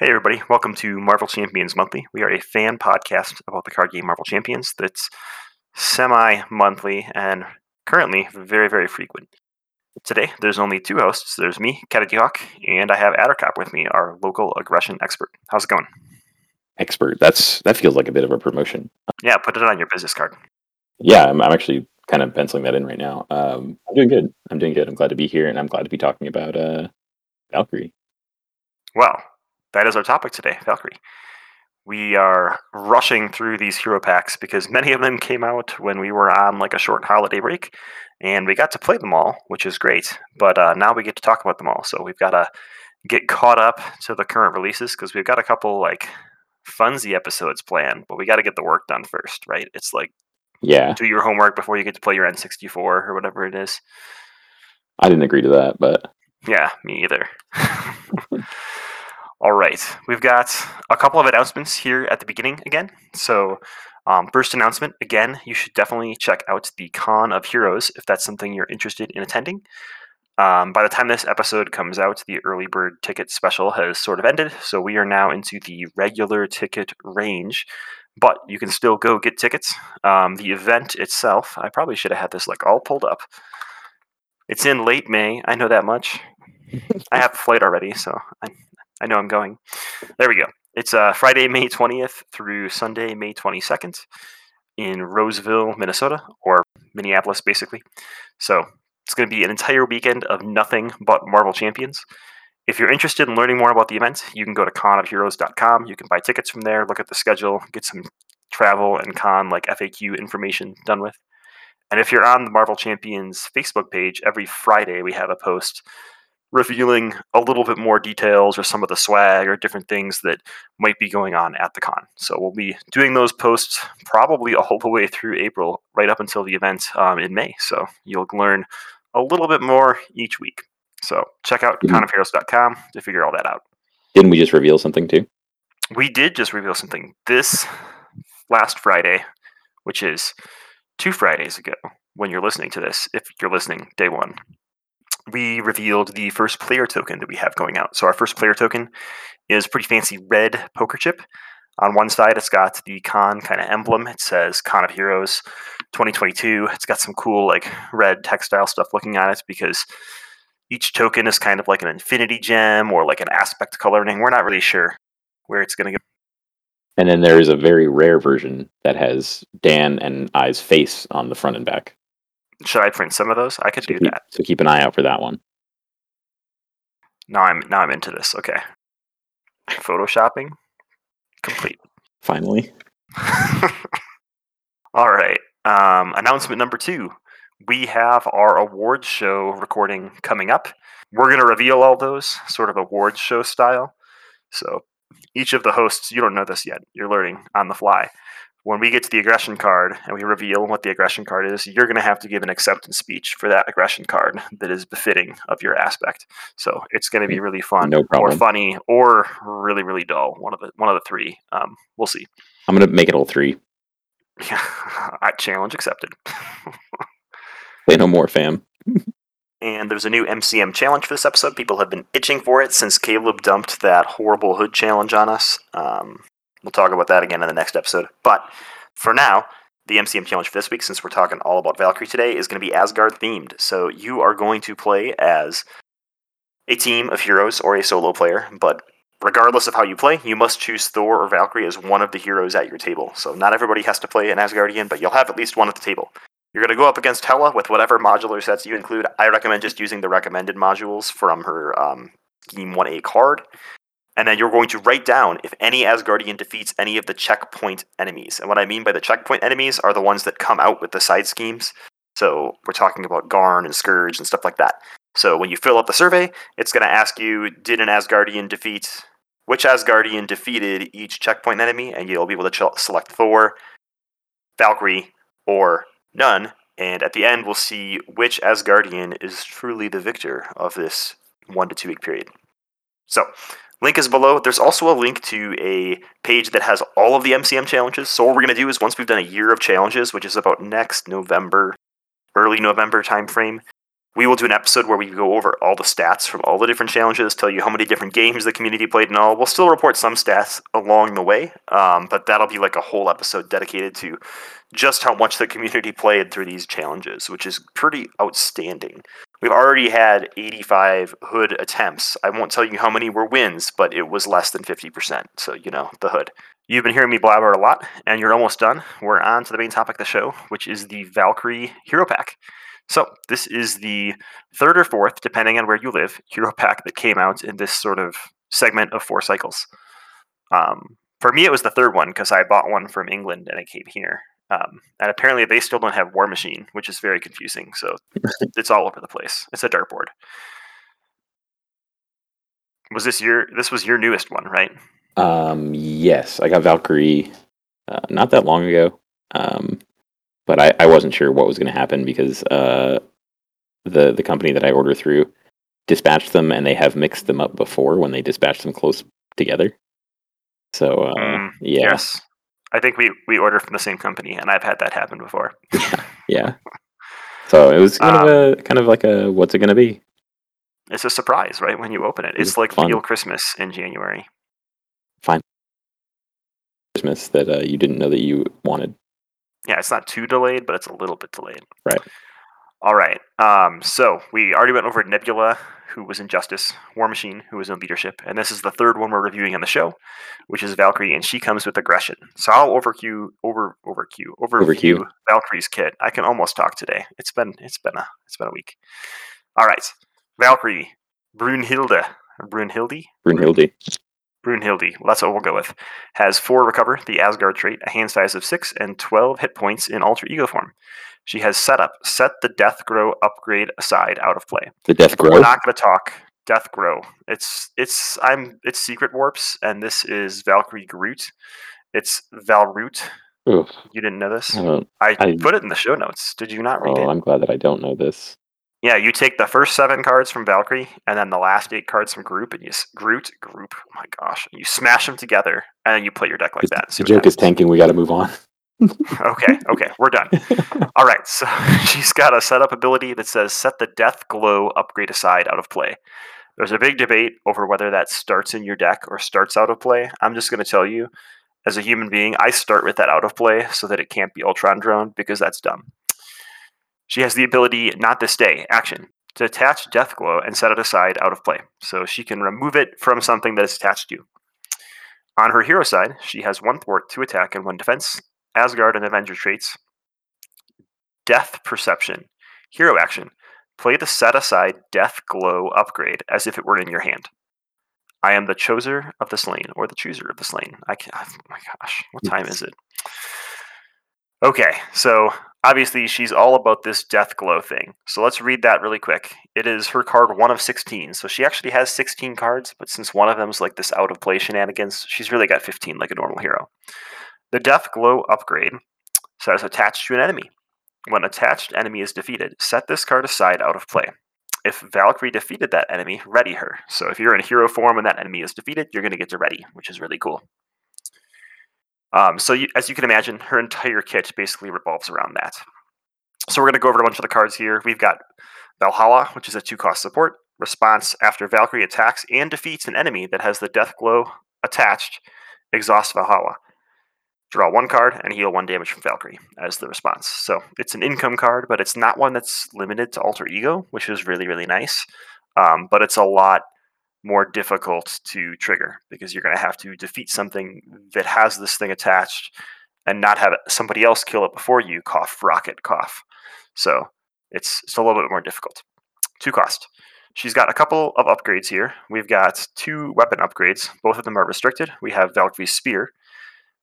Hey, everybody. Welcome to Marvel Champions Monthly. We are a fan podcast about the card game Marvel Champions that's semi monthly and currently very, very frequent. Today, there's only two hosts. There's me, Kennedy Hawk, and I have Addercop with me, our local aggression expert. How's it going? Expert. That's that feels like a bit of a promotion. Yeah, put it on your business card. Yeah, I'm, I'm actually kind of penciling that in right now. Um, I'm doing good. I'm doing good. I'm glad to be here, and I'm glad to be talking about uh, Valkyrie. Well, that is our topic today, Valkyrie. We are rushing through these hero packs because many of them came out when we were on like a short holiday break, and we got to play them all, which is great. But uh, now we get to talk about them all, so we've got to get caught up to the current releases because we've got a couple like funsy episodes planned, but we got to get the work done first, right? It's like Yeah, do your homework before you get to play your N64 or whatever it is. I didn't agree to that, but Yeah, me either. All right, we've got a couple of announcements here at the beginning again. So, um, first announcement again, you should definitely check out the Con of Heroes if that's something you're interested in attending. Um, by the time this episode comes out, the early bird ticket special has sort of ended, so we are now into the regular ticket range. But you can still go get tickets. Um, the event itself, I probably should have had this like all pulled up. It's in late May. I know that much. I have a flight already, so I, I know I'm going. There we go. It's uh, Friday, May 20th through Sunday, May 22nd in Roseville, Minnesota, or Minneapolis, basically. So it's going to be an entire weekend of nothing but Marvel Champions. If you're interested in learning more about the event, you can go to conofheroes.com. You can buy tickets from there, look at the schedule, get some travel and con like FAQ information done with. And if you're on the Marvel Champions Facebook page, every Friday we have a post revealing a little bit more details or some of the swag or different things that might be going on at the con. So we'll be doing those posts probably all the way through April, right up until the event um, in May. So you'll learn a little bit more each week. So check out Mhm. conofheroes.com to figure all that out. didn't we just reveal something too? We did just reveal something this last Friday, which is two Fridays ago when you're listening to this, if you're listening day one. We revealed the first player token that we have going out. So, our first player token is pretty fancy red poker chip. On one side, it's got the con kind of emblem. It says Con of Heroes 2022. It's got some cool, like, red textile stuff looking at it because each token is kind of like an infinity gem or like an aspect coloring. We're not really sure where it's going to go. And then there is a very rare version that has Dan and I's face on the front and back. Should I print some of those? I could So do keep, that. so keep an eye out for that one. Now I'm now I'm into this. Okay. Photoshopping complete. Finally, All right. Um, announcement number two. We have our awards show recording coming up. We're going to reveal all those sort of awards show style. So each of the hosts, you don't know this yet. You're learning on the fly. When we get to the aggression card and we reveal what the aggression card is, you're going to have to give an acceptance speech for that aggression card that is befitting of your aspect. So it's going to be really fun, No or funny, or really, really dull. One of the one of the three. Um, we'll see. I'm gonna make it all three. I challenge accepted. Play no more, fam. And there's a new MCM challenge for this episode. People have been itching for it since Caleb dumped that horrible hood challenge on us. Um, we'll talk about that again in the next episode. But for now, the MCM challenge for this week, since we're talking all about Valkyrie today, is going to be Asgard themed. So you are going to play as a team of heroes or a solo player, but regardless of how you play, you must choose Thor or Valkyrie as one of the heroes at your table. So not everybody has to play an Asgardian, but you'll have at least one at the table. You're going to go up against Hela with whatever modular sets you include. I recommend just using the recommended modules from her um, Scheme 1A card. And then you're going to write down if any Asgardian defeats any of the checkpoint enemies. And what I mean by the checkpoint enemies are the ones that come out with the side schemes. So we're talking about Garm and Scourge and stuff like that. So when you fill out the survey, it's going to ask you Did an Asgardian defeat which Asgardian defeated each checkpoint enemy? And you'll be able to select Thor, Valkyrie, or none. And at the end, we'll see which Asgardian is truly the victor of this one to two week period. So, link is below. There's also a link to a page that has all of the MCM challenges. So, what we're going to do is once we've done a year of challenges, which is about next November, early November timeframe, We will do an episode where we go over all the stats from all the different challenges, tell you how many different games the community played and all. We'll still report some stats along the way, um, but that'll be like a whole episode dedicated to just how much the community played through these challenges, which is pretty outstanding. We've already had 85 hood attempts. I won't tell you how many were wins, but it was less than 50%. So, you know, the hood. You've been hearing me blabber a lot, and you're almost done. We're on to the main topic of the show, which is the Valkyrie Hero Pack. So, this is the third or fourth, depending on where you live, Hero Pack that came out in this sort of segment of four cycles. Um, for me, it was the third one because I bought one from England and it came here. Um, and apparently, they still don't have War Machine, which is very confusing. So it's all over the place. It's a dartboard. Was this your? This was your newest one, right? Um, yes, I got Valkyrie uh, not that long ago, um, but I, I wasn't sure what was going to happen because uh, the the company that I order through dispatched them, and they have mixed them up before when they dispatched them close together. So uh, Mm, yeah, Yes. I think we, we order from the same company, and I've had that happen before. yeah. So it was kind Um, of a kind of like a what's it going to be? It's a surprise, right? When you open it, It's it's like fun. real Christmas in January. Fine. Christmas that uh, you didn't know that you wanted. Yeah, it's not too delayed, but it's a little bit delayed. Right. All right. Um, so we already went over Nebula, who was in Justice, War Machine, who was in Leadership, and this is the third one we're reviewing on the show, which is Valkyrie, and she comes with aggression. So I'll overview over overview overview Overview. Valkyrie's kit. I can almost talk today. It's been it's been a it's been a week. All right, Valkyrie, Brunhilde, Brunhilde, Brunhilde. Brunhilde, well, that's what we'll go with, has four recover, the Asgard trait, a hand size of six, and 12 hit points in alter ego form. She has set up, set the Death Grow upgrade aside out of play. The Death Grow? We're not going to talk Death Grow. It's it's I'm it's Secret Warps, and this is Valkyrie Groot. It's Valroot. Oof, You didn't know this? I I, I- put it in the show notes. Did you not read oh, it? I'm glad that I don't know this. Yeah, you take the first seven cards from Valkyrie and then the last eight cards from Group, and you Groot group. Oh my gosh! You smash them together, and then you play your deck like that. the joke is tanking. We got to move on. Okay, okay, we're done. All right, so she's got a setup ability that says set the Death Glow upgrade aside out of play. There's a big debate over whether that starts in your deck or starts out of play. I'm just going to tell you, as a human being, I start with that out of play so that it can't be Ultron drone because that's dumb. She has the ability, not this day, action, to attach Death Glow and set it aside out of play. So she can remove it from something that is attached to you. On her hero side, she has one thwart, two attack, and one defense. Asgard and Avenger traits. Death Perception. Hero action. Play the set aside Death Glow upgrade as if it were in your hand. I am the choser of the slain, or the chooser of the slain. I can't, oh my gosh, what time is it? Okay, so obviously she's all about this Death Glow thing. So let's read that really quick. It is her card one of 16. So she actually has 16 cards, but since one of them's like this out of play shenanigans, she's really got 15 like a normal hero. The Death Glow upgrade says attached to an enemy. When attached enemy is defeated, set this card aside out of play. If Valkyrie defeated that enemy, ready her. So if you're in hero form and that enemy is defeated, you're going to get to ready, which is really cool. Um, so you, as you can imagine, her entire kit basically revolves around that. So we're going to go over a bunch of the cards here. We've got Valhalla, which is a two-cost support. Response after Valkyrie attacks and defeats an enemy that has the Death Glow attached, exhaust Valhalla. Draw one card and heal one damage from Valkyrie as the response. So it's an income card, but it's not one that's limited to Alter Ego, which is really, really nice. Um, but it's a lot more difficult to trigger because you're going to have to defeat something that has this thing attached and not have somebody else kill it before you. Cough, rocket, cough. So it's, it's a little bit more difficult. Two cost. She's got a couple of upgrades here. We've got two weapon upgrades. Both of them are restricted. We have Valkyrie's Spear.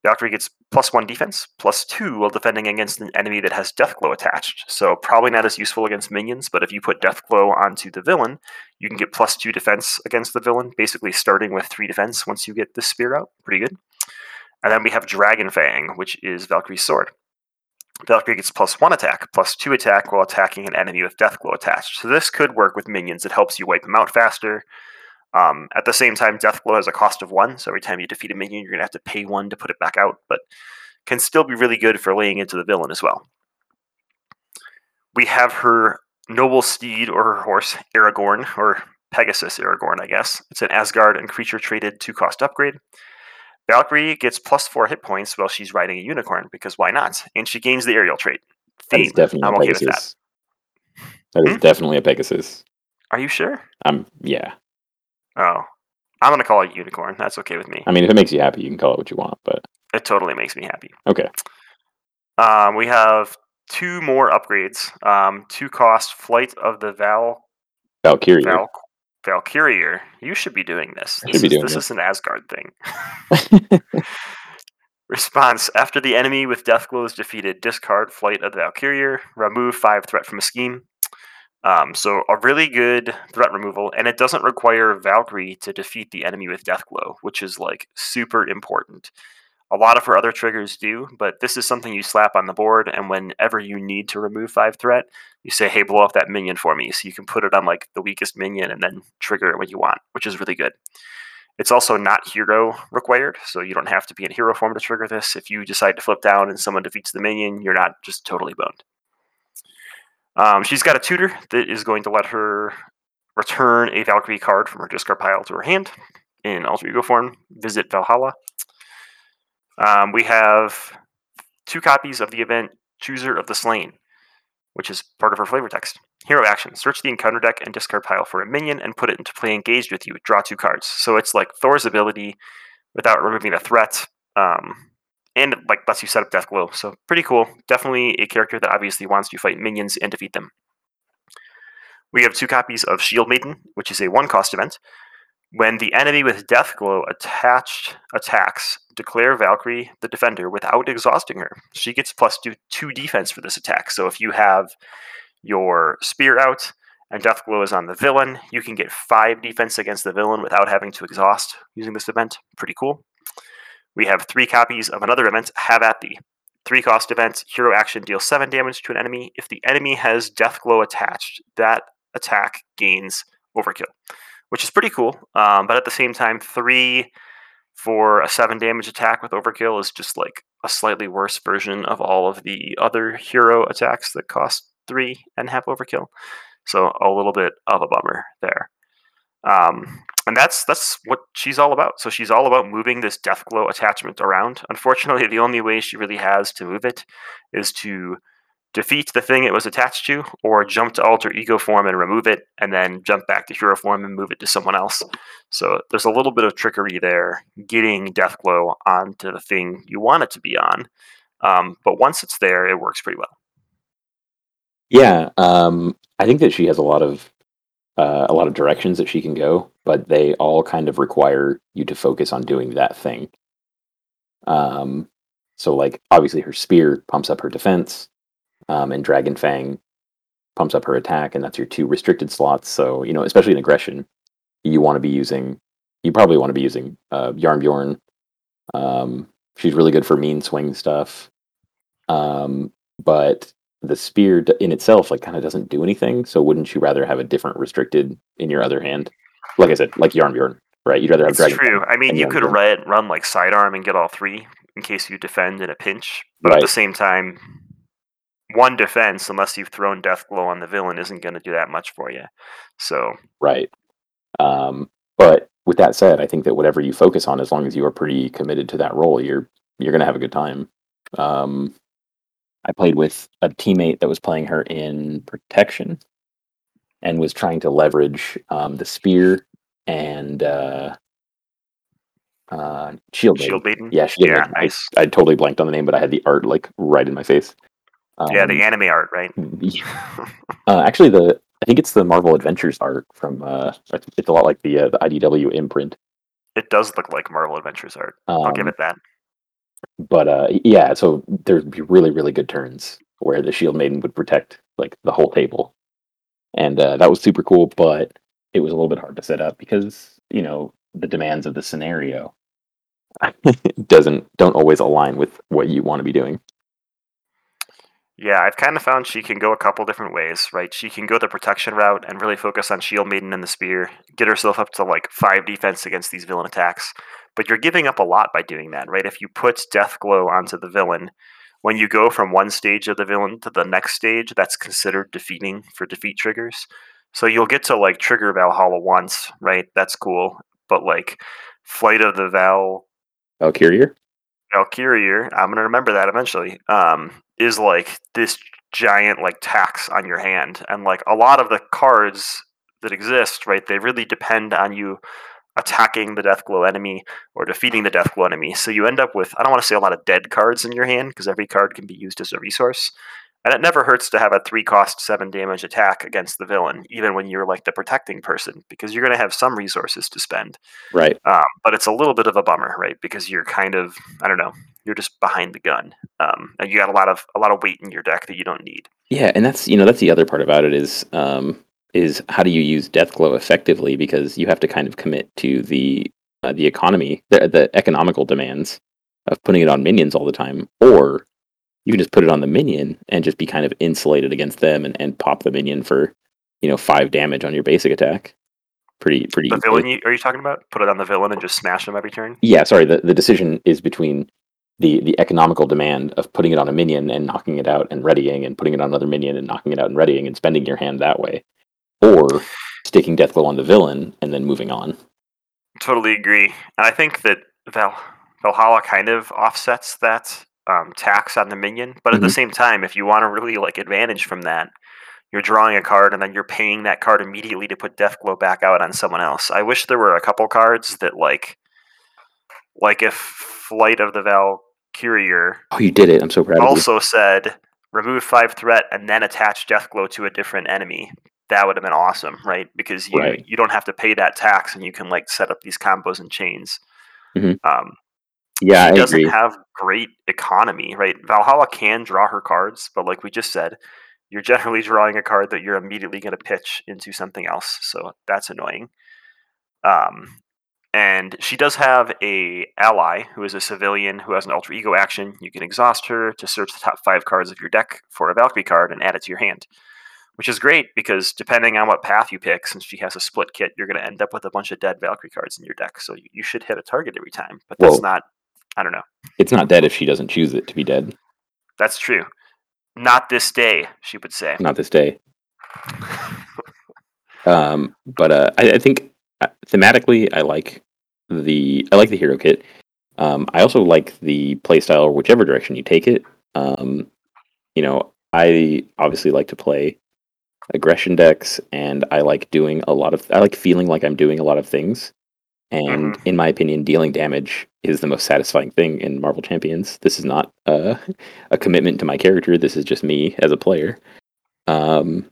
Valkyrie gets plus one defense, plus two while defending against an enemy that has Deathglow attached. So probably not as useful against minions, but if you put Deathglow onto the villain, you can get plus two defense against the villain, basically starting with three defense once you get the spear out. Pretty good. And then we have Dragon Fang, which is Valkyrie's sword. Valkyrie gets plus one attack, plus two attack while attacking an enemy with Deathglow attached. So this could work with minions. It helps you wipe them out faster. Um, at the same time, Deathglow has a cost of one, so every time you defeat a minion, you're going to have to pay one to put it back out, but can still be really good for laying into the villain as well. We have her noble steed or her horse, Aragorn, or Pegasus Aragorn, I guess. It's an Asgard and creature traded two cost upgrade. Valkyrie gets plus four hit points while she's riding a unicorn because why not? And she gains the aerial trait. That is definitely I'm a okay with that. Pegasus. That is Hmm? definitely a Pegasus. Are you sure? I'm yeah. Oh, I'm gonna call it unicorn. That's okay with me. I mean, if it makes you happy, you can call it what you want. But It totally makes me happy. okay, Um, we have two more upgrades. Um, two cost flight of the Val Valkyrie. Val Valkyrier. You should be doing this. I This, should be is, doing this this. is an Asgard thing. Response: After the enemy with Deathglow is defeated, discard Flight of the Valkyrie, Remove five threat from a scheme. Um, so a really good threat removal, and it doesn't require Valkyrie to defeat the enemy with Deathglow, which is like super important. A lot of her other triggers do, but this is something you slap on the board, and whenever you need to remove five threat, you say, "Hey, blow up that minion for me," so you can put it on like the weakest minion and then trigger it when you want, which is really good. It's also not hero required, so you don't have to be in hero form to trigger this. If you decide to flip down and someone defeats the minion, you're not just totally boned. Um, she's got a tutor that is going to let her return a Valkyrie card from her discard pile to her hand in alter ego form. Visit Valhalla. Um, we have two copies of the event Chooser of the Slain, which is part of her flavor text. Hero action: Search the encounter deck and discard pile for a minion and put it into play engaged with you. Draw two cards. So it's like Thor's ability without removing a threat, um, and like lets you set up Death Glow. So pretty cool. Definitely a character that obviously wants to fight minions and defeat them. We have two copies of Shield Maiden, which is a one-cost event. When the enemy with Death Glow attached attacks, declare Valkyrie the defender without exhausting her. She gets plus two, two defense for this attack. So if you have your spear out and Death Glow is on the villain, you can get five defense against the villain without having to exhaust using this event. Pretty cool. We have three copies of another event, Have at Thee. Three cost event, hero action deals seven damage to an enemy. If the enemy has Death Glow attached, that attack gains overkill, which is pretty cool. Um, but at the same time, three for a seven damage attack with overkill is just like a slightly worse version of all of the other hero attacks that cost three and have overkill. So a little bit of a bummer there. Um, and that's that's what she's all about. So she's all about moving this death glow attachment around. Unfortunately, the only way she really has to move it is to defeat the thing it was attached to, or jump to alter ego form and remove it, and then jump back to hero form and move it to someone else. So there's a little bit of trickery there, getting death glow onto the thing you want it to be on. Um, but once it's there, it works pretty well. Yeah, um, I think that she has a lot of uh, a lot of directions that she can go, but they all kind of require you to focus on doing that thing. Um, so, like obviously, her spear pumps up her defense, um, and Dragon Fang pumps up her attack, and that's your two restricted slots. So, you know, especially in aggression, you want to be using. You probably want to be using uh, Jarnbjorn. Um, she's really good for mean swing stuff. Um, but the spear in itself like kind of doesn't do anything so wouldn't you rather have a different restricted in your other hand like i said like Jarnbjorn right you'd rather have It's dragon true. I mean, you could run, run like sidearm and get all three in case you defend in a pinch. But at the same time, one defense, unless you've thrown Death Glow on the villain, isn't going to do that much for you. So, right um, but with that said i think that whatever you focus on as long as you are pretty committed to that role you're you're going to have a good time um, i played with a teammate that was playing her in protection and was trying to leverage um, the spear and uh, uh, shield Maiden. Shield Maiden. Yeah, she did. Yeah, like- I- nice. I, totally blanked on the name, but I had the art like right in my face. yeah, Um, the anime art, right? uh, actually, the I think it's the Marvel Adventures art from. Uh, it's, a lot like the uh, the IDW imprint. it does look like Marvel Adventures art. I'll give Um, it that. But uh, yeah, so there'd be really really good turns where the Shield Maiden would protect like the whole table, and uh, that was super cool. But it was a little bit hard to set up because you know the demands of the scenario doesn't don't always align with what you want to be doing. Yeah, I've kind of found she can go a couple different ways, right? She can go the protection route and really focus on Shield Maiden and the Spear, get herself up to like five defense against these villain attacks. But you're giving up a lot by doing that, right? If you put Death Glow onto the villain, when you go from one stage of the villain to the next stage, that's considered defeating for defeat triggers. So you'll get to like trigger Valhalla once, right? That's cool. But like Flight of the Val Valkyrie. Valkyrie, I'm gonna remember that eventually. Um, is like this giant like tax on your hand, and like a lot of the cards that exist, right? They really depend on you attacking the Deathglow enemy or defeating the Deathglow enemy. So you end up with I don't want to say a lot of dead cards in your hand because every card can be used as a resource. And it never hurts to have a three cost, seven damage attack against the villain, even when you're like the protecting person, because you're going to have some resources to spend. Right. Um, but it's a little bit of a bummer, right? Because you're kind of, I don't know, you're just behind the gun, um, and you got a lot of a lot of weight in your deck that you don't need. Yeah, and that's you know that's the other part about it is um, is how do you use Deathglow effectively because you have to kind of commit to the uh, the economy, the, the economical demands of putting it on minions all the time, or you can just put it on the minion and just be kind of insulated against them and, and pop the minion for you know five damage on your basic attack. Pretty pretty. The villain, you, are you talking about? Put it on the villain and just smash them every turn. Yeah, sorry. The the decision is between the the economical demand of putting it on a minion and knocking it out and readying, and putting it on another minion and knocking it out and readying, and spending your hand that way, or sticking Deathglow on the villain and then moving on. Totally agree, and I think that Val Valhalla kind of offsets that um, tax on the minion. But at the Mhm. same time, if you want to really like advantage from that, you're drawing a card and then you're paying that card immediately to put Deathglow back out on someone else. I wish there were a couple cards that like, like if Flight of the Valkyrie Oh, you did it! I'm so proud of you. also said remove five threat and then attach Deathglow to a different enemy. That would have been awesome, right? Because you Right. you don't have to pay that tax and you can like set up these combos and chains. Mhm. Um, Yeah, I she doesn't agree. have great economy, right? Valhalla can draw her cards, but like we just said, you're generally drawing a card that you're immediately going to pitch into something else. So that's annoying. Um, and she does have a ally who is a civilian who has an alter ego action. You can exhaust her to search the top five cards of your deck for a Valkyrie card and add it to your hand, which is great because depending on what path you pick, since she has a split kit, you're going to end up with a bunch of dead Valkyrie cards in your deck. So you- you should hit a target every time. But that's Well- not. I don't know. It's not dead if she doesn't choose it to be dead. That's true. Not this day, she would say. Not this day. Um, but uh, I, I think uh, thematically, I like the I like the hero kit. Um, I also like the playstyle, whichever direction you take it. Um, you know, I obviously like to play aggression decks, and I like doing a lot of. I like feeling like I'm doing a lot of things. And in my opinion, dealing damage is the most satisfying thing in Marvel Champions. This is not uh, a commitment to my character. This is just me as a player. Um,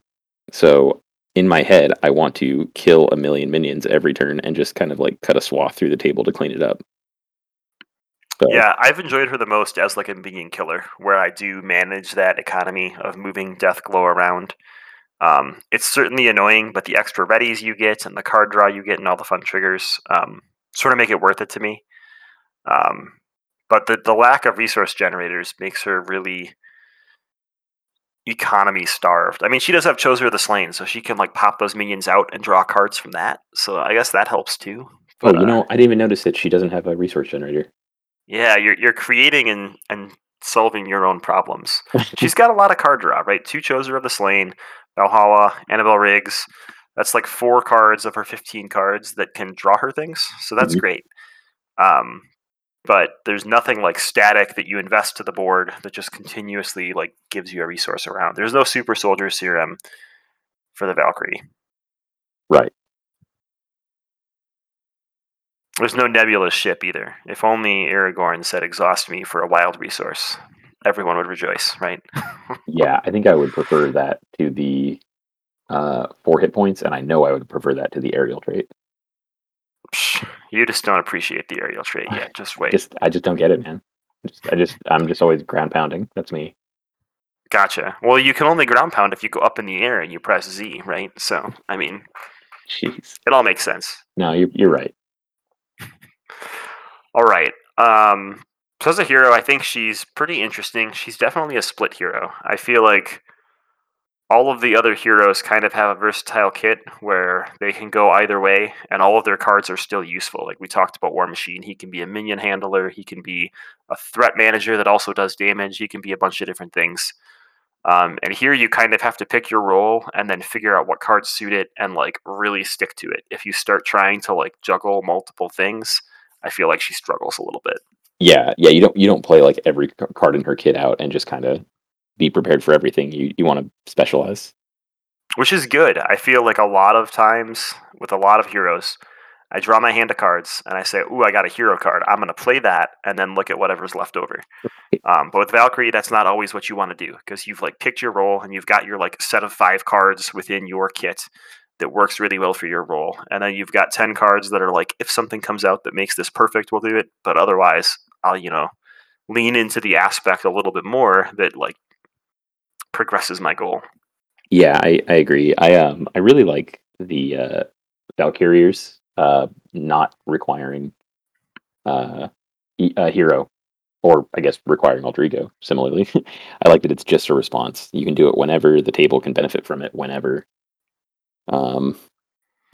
so in my head, I want to kill a million minions every turn and just kind of like cut a swath through the table to clean it up. So, Yeah, I've enjoyed her the most as like a minion killer, where I do manage that economy of moving Death Glow around. Um, it's certainly annoying, but the extra readies you get and the card draw you get and all the fun triggers um, sort of make it worth it to me. Um, but the, the lack of resource generators makes her really economy starved. I mean, she does have Choser of the Slain, so she can like pop those minions out and draw cards from that. So I guess that helps too. Oh, But, you uh, know, I didn't even notice that she doesn't have a resource generator. Yeah, you're you're creating and and solving your own problems. She's got a lot of card draw, right? Two Choser of the Slain, Valhalla, Annabelle Riggs. That's like four cards of her 15 cards that can draw her things. So that's Mhm. great. Um, but there's nothing like static that you invest to the board that just continuously like gives you a resource around. There's no super soldier serum for the Valkyrie. Right. There's no Nebula's ship either. If only Aragorn said exhaust me for a wild resource, everyone would rejoice, right? Yeah, I think I would prefer that to the uh, four hit points, and I know I would prefer that to the aerial trait. You just don't appreciate the aerial trait yet. Just wait. Just, I just don't get it, man. Just, I just, I'm just always ground pounding. That's me. Gotcha. Well, you can only ground pound if you go up in the air and you press Z, right? So, I mean, Jeez. it all makes sense. No, you're, you're right. All right. Um, so as a hero, I think she's pretty interesting. She's definitely a split hero. I feel like all of the other heroes kind of have a versatile kit where they can go either way, and all of their cards are still useful. Like we talked about War Machine, he can be a minion handler, he can be a threat manager that also does damage, he can be a bunch of different things. Um, and here you kind of have to pick your role and then figure out what cards suit it and like really stick to it. If you start trying to like juggle multiple things, I feel like she struggles a little bit. Yeah, yeah. You don't you don't play like every card in her kit out and just kind of be prepared for everything. You you want to specialize. which is good. I feel like a lot of times with a lot of heroes, I draw my hand of cards and I say, "Ooh, I got a hero card. I'm going to play that and then look at whatever's left over." Um, but with Valkyrie, that's not always what you want to do because you've like picked your role and you've got your like set of five cards within your kit that works really well for your role, and then you've got ten cards that are like, if something comes out that makes this perfect, we'll do it. But otherwise, I'll you know lean into the aspect a little bit more that like progresses my goal. Yeah, I, I agree. I um I really like the uh Valkyriers uh not requiring uh a hero or I guess requiring alter ego similarly. I like that it's just a response. You can do it whenever the table can benefit from it whenever. Um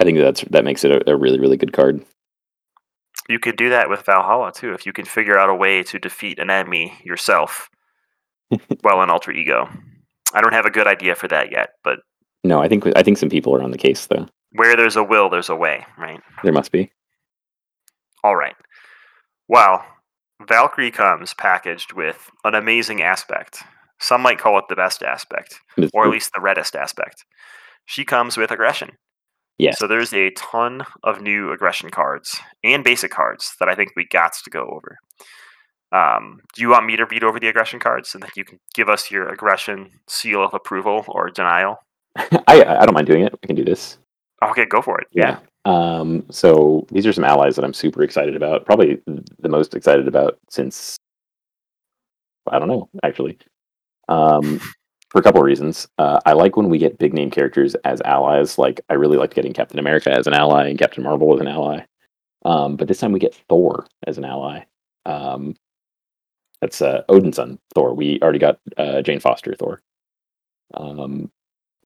I think that's that makes it a, a really really good card. You could do that with Valhalla too, if you can figure out a way to defeat an enemy yourself while in alter ego. I don't have a good idea for that yet, but No, I think I think some people are on the case though. where there's a will, there's a way, right? There must be. All right. Well, Valkyrie comes packaged with an amazing aspect. Some might call it the best aspect, or at least the reddest aspect. She comes with aggression. Yes. So there's a ton of new aggression cards and basic cards that I think we got to go over. Um, do you want me to read over the aggression cards and then you can give us your aggression seal of approval or denial? I I don't mind doing it. We can do this. Okay, go for it. Yeah. Um, so these are some allies that I'm super excited about. Probably the most excited about since I don't know, actually. Um, for a couple of reasons. Uh, I like when we get big name characters as allies. Like I really liked getting Captain America as an ally and Captain Marvel as an ally. Um, but this time we get Thor as an ally. Um, that's uh, Odin's son, Thor. We already got uh, Jane Foster, Thor. Um,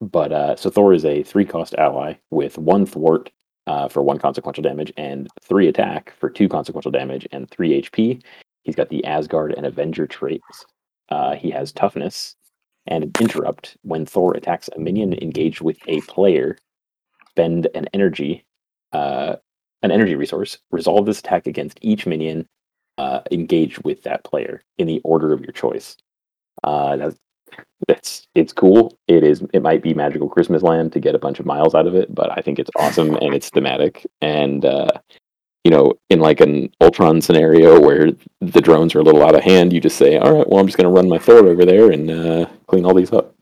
but uh, so Thor is a three cost ally with one thwart uh, for one consequential damage and three attack for two consequential damage and three HP. He's got the Asgard and Avenger traits. Uh, he has toughness and an interrupt when Thor attacks a minion engaged with a player. Spend an energy, uh, an energy resource. Resolve this attack against each minion uh, engaged with that player in the order of your choice. Uh, that's it's it's cool. It is. It might be magical Christmas land to get a bunch of miles out of it, but I think it's awesome and it's thematic. And uh, you know, in like an Ultron scenario where the drones are a little out of hand, you just say, "All right, well, I'm just going to run my Thor over there and uh, clean all these up."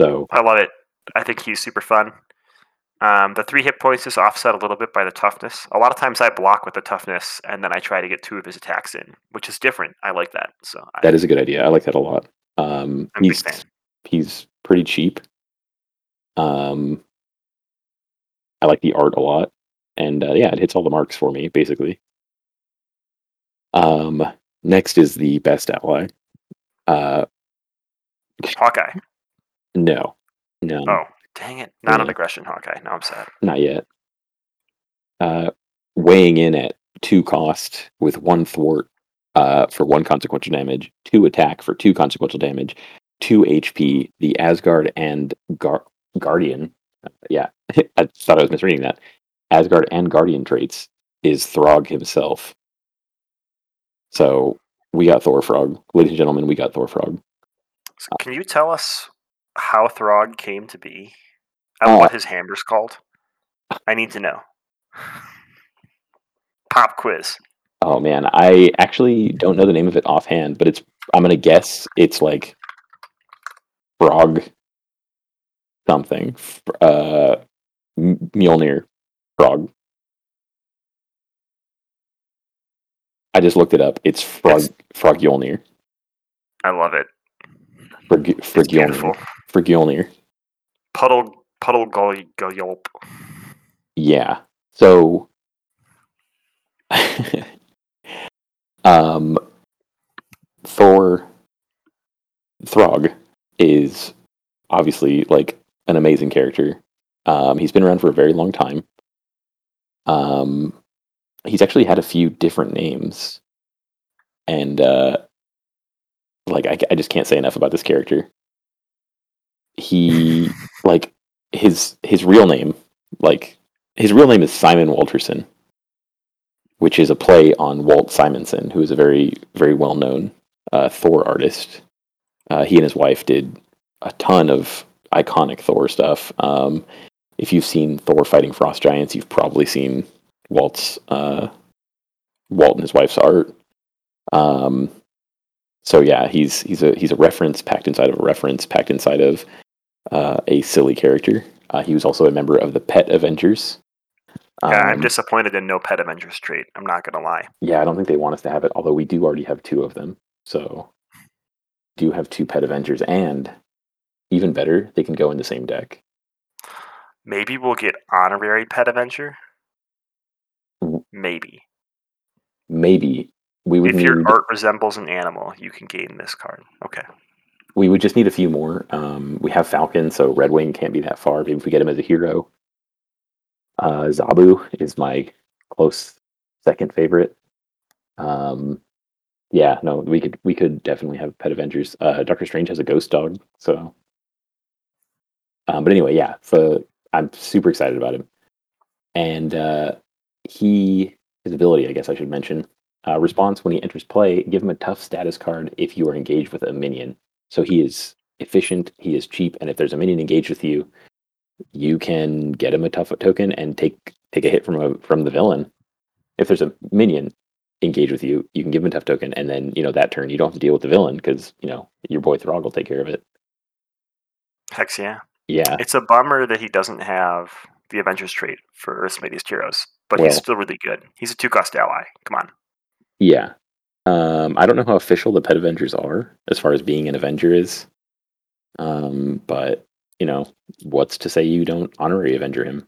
So I love it. I think he's super fun. Um, the three hit points is offset a little bit by the toughness. A lot of times I block with the toughness, and then I try to get two of his attacks in, which is different. I like that. So I, that is a good idea. I like that a lot. Um, I'm a big he's fan. he's pretty cheap. Um, I like the art a lot, and uh, yeah, it hits all the marks for me basically. Um, next is the best ally. Uh, Hawkeye. no, no, Oh, dang it! Not an aggression Hawkeye. Now I'm sad. not yet. Uh, weighing in at two cost with one thwart uh, for one consequential damage, two attack for two consequential damage, two HP. The Asgard and Gar- Guardian. uh, yeah, I thought I was misreading that. Asgard and Guardian traits is Throg himself. So we got Thor Frog, ladies and gentlemen. We got Thor Frog. Can you tell us how Throg came to be and Uh, what his hammer's called? I need to know. Pop quiz. Oh man, I actually don't know the name of it offhand, but it's I'm gonna guess it's like frog something. Uh, Mjolnir frog. I just looked it up. It's frog It's- frog Mjolnir. I love it. Frog It's frog beautiful. Mjolnir. Frog Mjolnir. Puddle puddle go yelp. Yeah. So um Thor Throg is obviously like an amazing character. Um, he's been around for a very long time. Um, he's actually had a few different names, and uh, like I, I just can't say enough about this character. He like his his real name, like his real name is Simon Walterson, which is a play on Walt Simonson, who is a very very well known uh, Thor artist. Uh, he and his wife did a ton of iconic Thor stuff. Um, if you've seen Thor fighting frost giants, you've probably seen Walt's uh, Walt and his wife's art. Um, so yeah, he's he's a he's a reference packed inside of a reference packed inside of uh, a silly character. Uh, he was also a member of the Pet Avengers. Yeah, I'm Um, disappointed in no Pet Avengers trait. I'm not gonna lie. Yeah, I don't think they want us to have it, although we do already have two of them. So do have two Pet Avengers, and even better, they can go in the same deck. Maybe we'll get honorary Pet Avenger. Maybe. Maybe we would If need your art resembles an animal, you can gain this card. Okay. we would just need a few more. Um, we have Falcon, so Red Wing can't be that far. Maybe if we get him as a hero. Uh, Zabu is my close second favorite. Um, yeah, no, we could we could definitely have Pet Avengers. Uh, Doctor Strange has a ghost dog, so. Um, but anyway, yeah, so I'm super excited about him, and uh, he his ability, I guess I should mention, uh, response when he enters play. Give him a tough status card if you are engaged with a minion. So he is efficient, he is cheap, and if there's a minion engaged with you, you can get him a tough token and take take a hit from a from the villain. If there's a minion engaged with you, you can give him a tough token, and then you know that turn you don't have to deal with the villain because you know your boy Throg will take care of it. Hex yeah. Yeah, It's a bummer that he doesn't have the Avengers trait for Earth's Mightiest Heroes, but he's still really good. He's a two cost ally. Come on. yeah. Um, I don't know how official the Pet Avengers are as far as being an Avenger is, um, but you know what's to say you don't honorary Avenger him?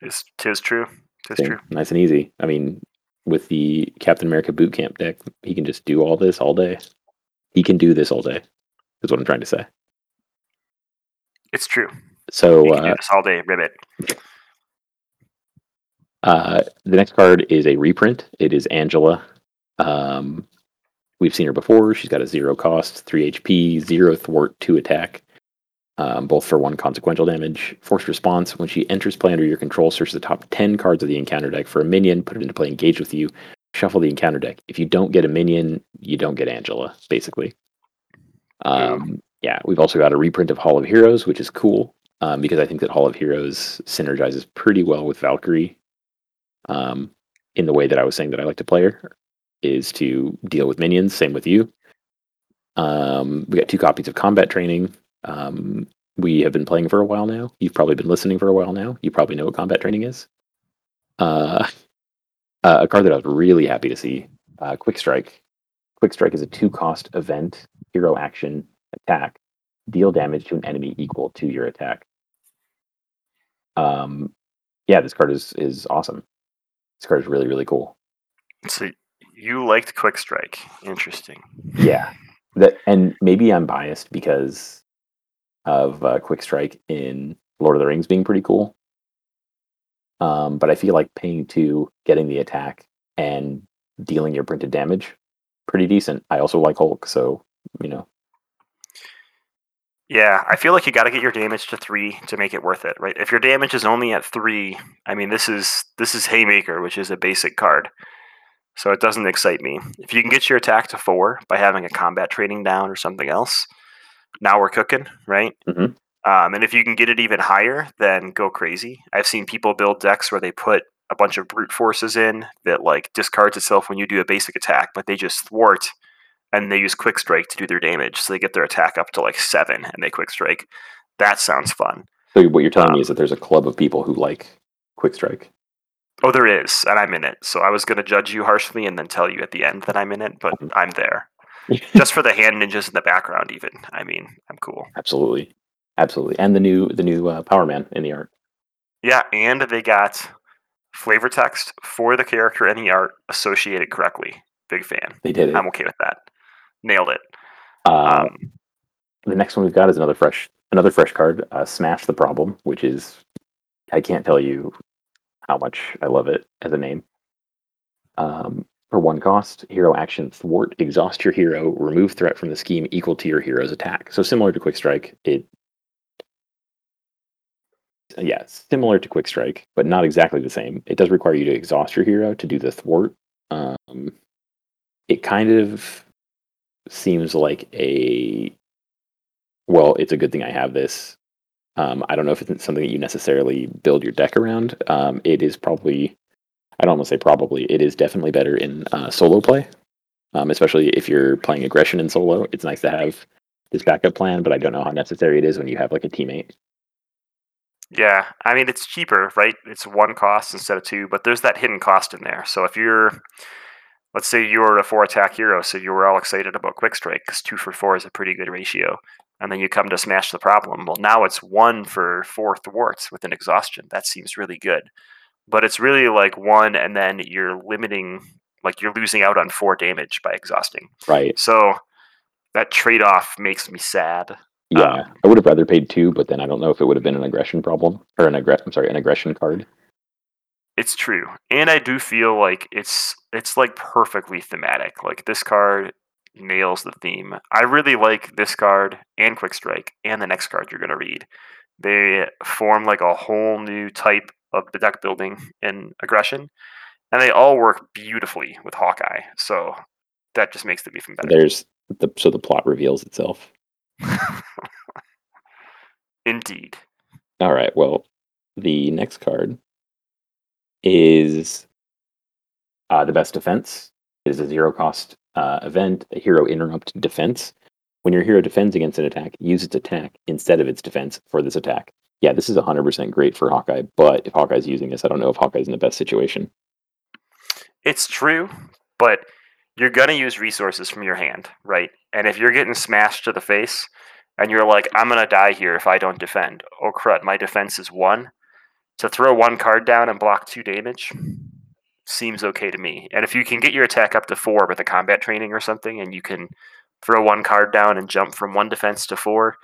It's, tis true. Tis thing. true. Nice and easy. I mean, with the Captain America boot camp deck, he can just do all this all day. He can do this all day. Is what I'm trying to say. It's true. So You uh, this all day, ribbit. uh, the next card is a reprint. It is Angela. Um, we've seen her before. She's got a zero cost, three HP, zero thwart, two attack. Um, both for one consequential damage. Forced response when she enters play under your control, search the top 10 cards of the encounter deck for a minion, put it into play, engage with you, shuffle the encounter deck. If you don't get a minion, you don't get Angela, basically. Um, yeah, we've also got a reprint of Hall of Heroes, which is cool um, because I think that Hall of Heroes synergizes pretty well with Valkyrie um, in the way that I was saying that I like to play her, is to deal with minions. Same with you. Um, we got two copies of combat training. Um, we have been playing for a while now. You've probably been listening for a while now. You probably know what combat training is. Uh, uh, a card that I was really happy to see uh, Quick Strike. Quick Strike is a two cost event, hero action, attack. Deal damage to an enemy equal to your attack. Um, yeah, this card is is awesome. This card is really really cool. So you liked Quick Strike. Interesting. Yeah, that and maybe I'm biased because of uh, Quick Strike in Lord of the Rings being pretty cool. Um, but I feel like paying two, getting the attack, and dealing your printed damage, pretty decent. I also like Hulk, so you know, Yeah, I feel like you got to get your damage to three to make it worth it, right? If your damage is only at three, I mean, this is this is Haymaker, which is a basic card, so it doesn't excite me. If you can get your attack to four by having a combat training down or something else, now we're cooking, right? Mhm. Um, and if you can get it even higher, then go crazy. I've seen people build decks where they put a bunch of brute forces in that like discards itself when you do a basic attack, but they just thwart and they use quick strike to do their damage. So they get their attack up to like seven and they quick strike. That sounds fun. so what you're telling Um, me is that there's a club of people who like Quick Strike. Oh, there is, and I'm in it. So I was going to judge you harshly and then tell you at the end that I'm in it, but I'm there. Just for the hand ninjas in the background, even. I mean, I'm cool. absolutely, absolutely, and the new the new uh, Power Man in the art. Yeah, and they got flavor text for the character and the art associated correctly. Big fan. They did it. I'm okay with that. Nailed it. Uh, Um, the next one we've got is another fresh another fresh card, uh, Smash the Problem, which is I can't tell you how much I love it as a name. Um, for one cost, hero action thwart, exhaust your hero, remove threat from the scheme equal to your hero's attack. So similar to Quick Strike, it yeah, similar to Quick Strike, but not exactly the same. It does require you to exhaust your hero to do the thwart. Um, it kind of seems like a well, it's a good thing I have this. Um, I don't know if it's something that you necessarily build your deck around. Um, it is probably, I don't want to say probably, it is definitely better in uh, solo play, um, especially if you're playing aggression in solo. It's nice to have this backup plan, but I don't know how necessary it is when you have like a teammate. Yeah, I mean it's cheaper, right? It's one cost instead of two, but there's that hidden cost in there. So if you're, let's say you're a four attack hero, so you were all excited about Quick Strike because two for four is a pretty good ratio, and then you come to smash the problem. Well, now it's one for four thwarts with an exhaustion. That seems really good, but it's really like one, and then you're limiting, like you're losing out on four damage by exhausting. Right. So that trade off makes me sad. Yeah, um, I would have rather paid two, but then I don't know if it would have been an aggression problem or an aggression. I'm sorry, an aggression card. It's true, and I do feel like it's it's like perfectly thematic. Like this card nails the theme. I really like this card and Quick Strike and the next card you're gonna read. They form like a whole new type of the deck building and aggression, and they all work beautifully with Hawkeye. So that just makes them even better. There's the so the plot reveals itself. Indeed. All right. Well, the next card is uh, the best defense. It is a zero cost uh, event, a hero interrupt defense. When your hero defends against an attack, use its attack instead of its defense for this attack. Yeah, this is 100% great for Hawkeye, but if Hawkeye's using this, I don't know if Hawkeye's in the best situation. It's true, but you're going to use resources from your hand, right? And if you're getting smashed to the face and you're like, I'm going to die here if I don't defend, oh crud, my defense is one. To throw one card down and block two damage seems okay to me. And if you can get your attack up to four with a combat training or something, and you can throw one card down and jump from one defense to four,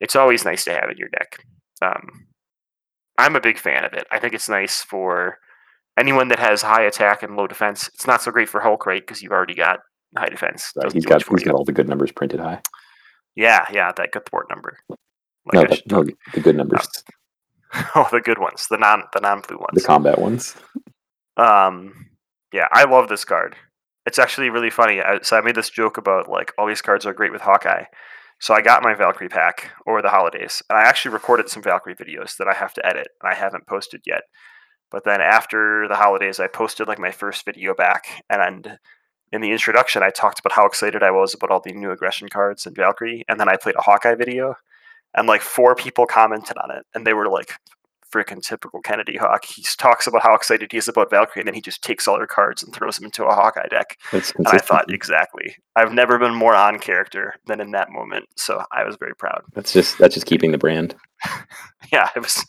it's always nice to have in your deck. Um, I'm a big fan of it. I think it's nice for anyone that has high attack and low defense. It's not so great for Hulk, right? Because you've already got high defense. Right. He's got he's got all the good numbers printed high. Yeah, yeah, that good thwart number. Like no, that, no, the good numbers. oh, the good ones, the non the non blue ones, the combat ones. Um, yeah, I love this card. It's actually really funny. I, so I made this joke about like all these cards are great with Hawkeye. So I got my Valkyrie pack over the holidays, and I actually recorded some Valkyrie videos that I have to edit, and I haven't posted yet. But then after the holidays, I posted like my first video back, and in the introduction, I talked about how excited I was about all the new aggression cards in Valkyrie, and then I played a Hawkeye video, and like four people commented on it, and they were like, freaking typical Kennedy Hawk. He talks about how excited he is about Valkyrie, and then he just takes all her cards and throws them into a Hawkeye deck. And I thought, exactly. I've never been more on character than in that moment, so I was very proud. That's just that's just keeping the brand. yeah, it was.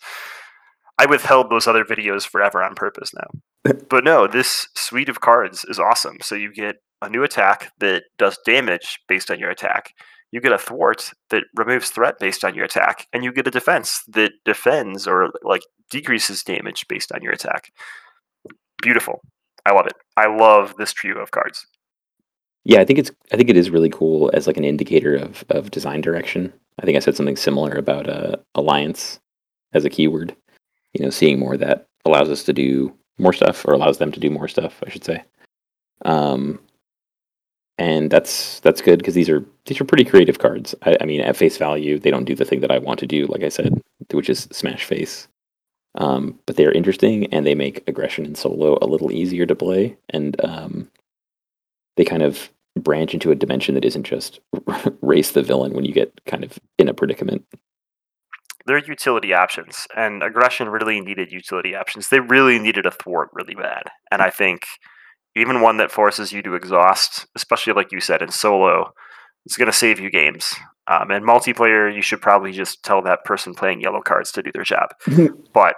I withheld those other videos forever on purpose now. but no, this suite of cards is awesome. So you get a new attack that does damage based on your attack you get a thwart that removes threat based on your attack, and you get a defense that defends or like decreases damage based on your attack. Beautiful. I love it. I love this trio of cards. Yeah, I think it's I think it is really cool as like an indicator of of design direction. I think I said something similar about uh, alliance as a keyword. You know, seeing more that allows us to do more stuff or allows them to do more stuff, I should say. Um, and that's that's good because these are these are pretty creative cards. I, I, mean, at face value, they don't do the thing that I want to do, like I said, which is smash face. Um, but they are interesting, and they make aggression in solo a little easier to play, and um, they kind of branch into a dimension that isn't just race the villain when you get kind of in a predicament. They're utility options, and aggression really needed utility options. They really needed a thwart really bad, and I think even one that forces you to exhaust, especially like you said in solo, is going to save you games. Um, and multiplayer, you should probably just tell that person playing yellow cards to do their job. but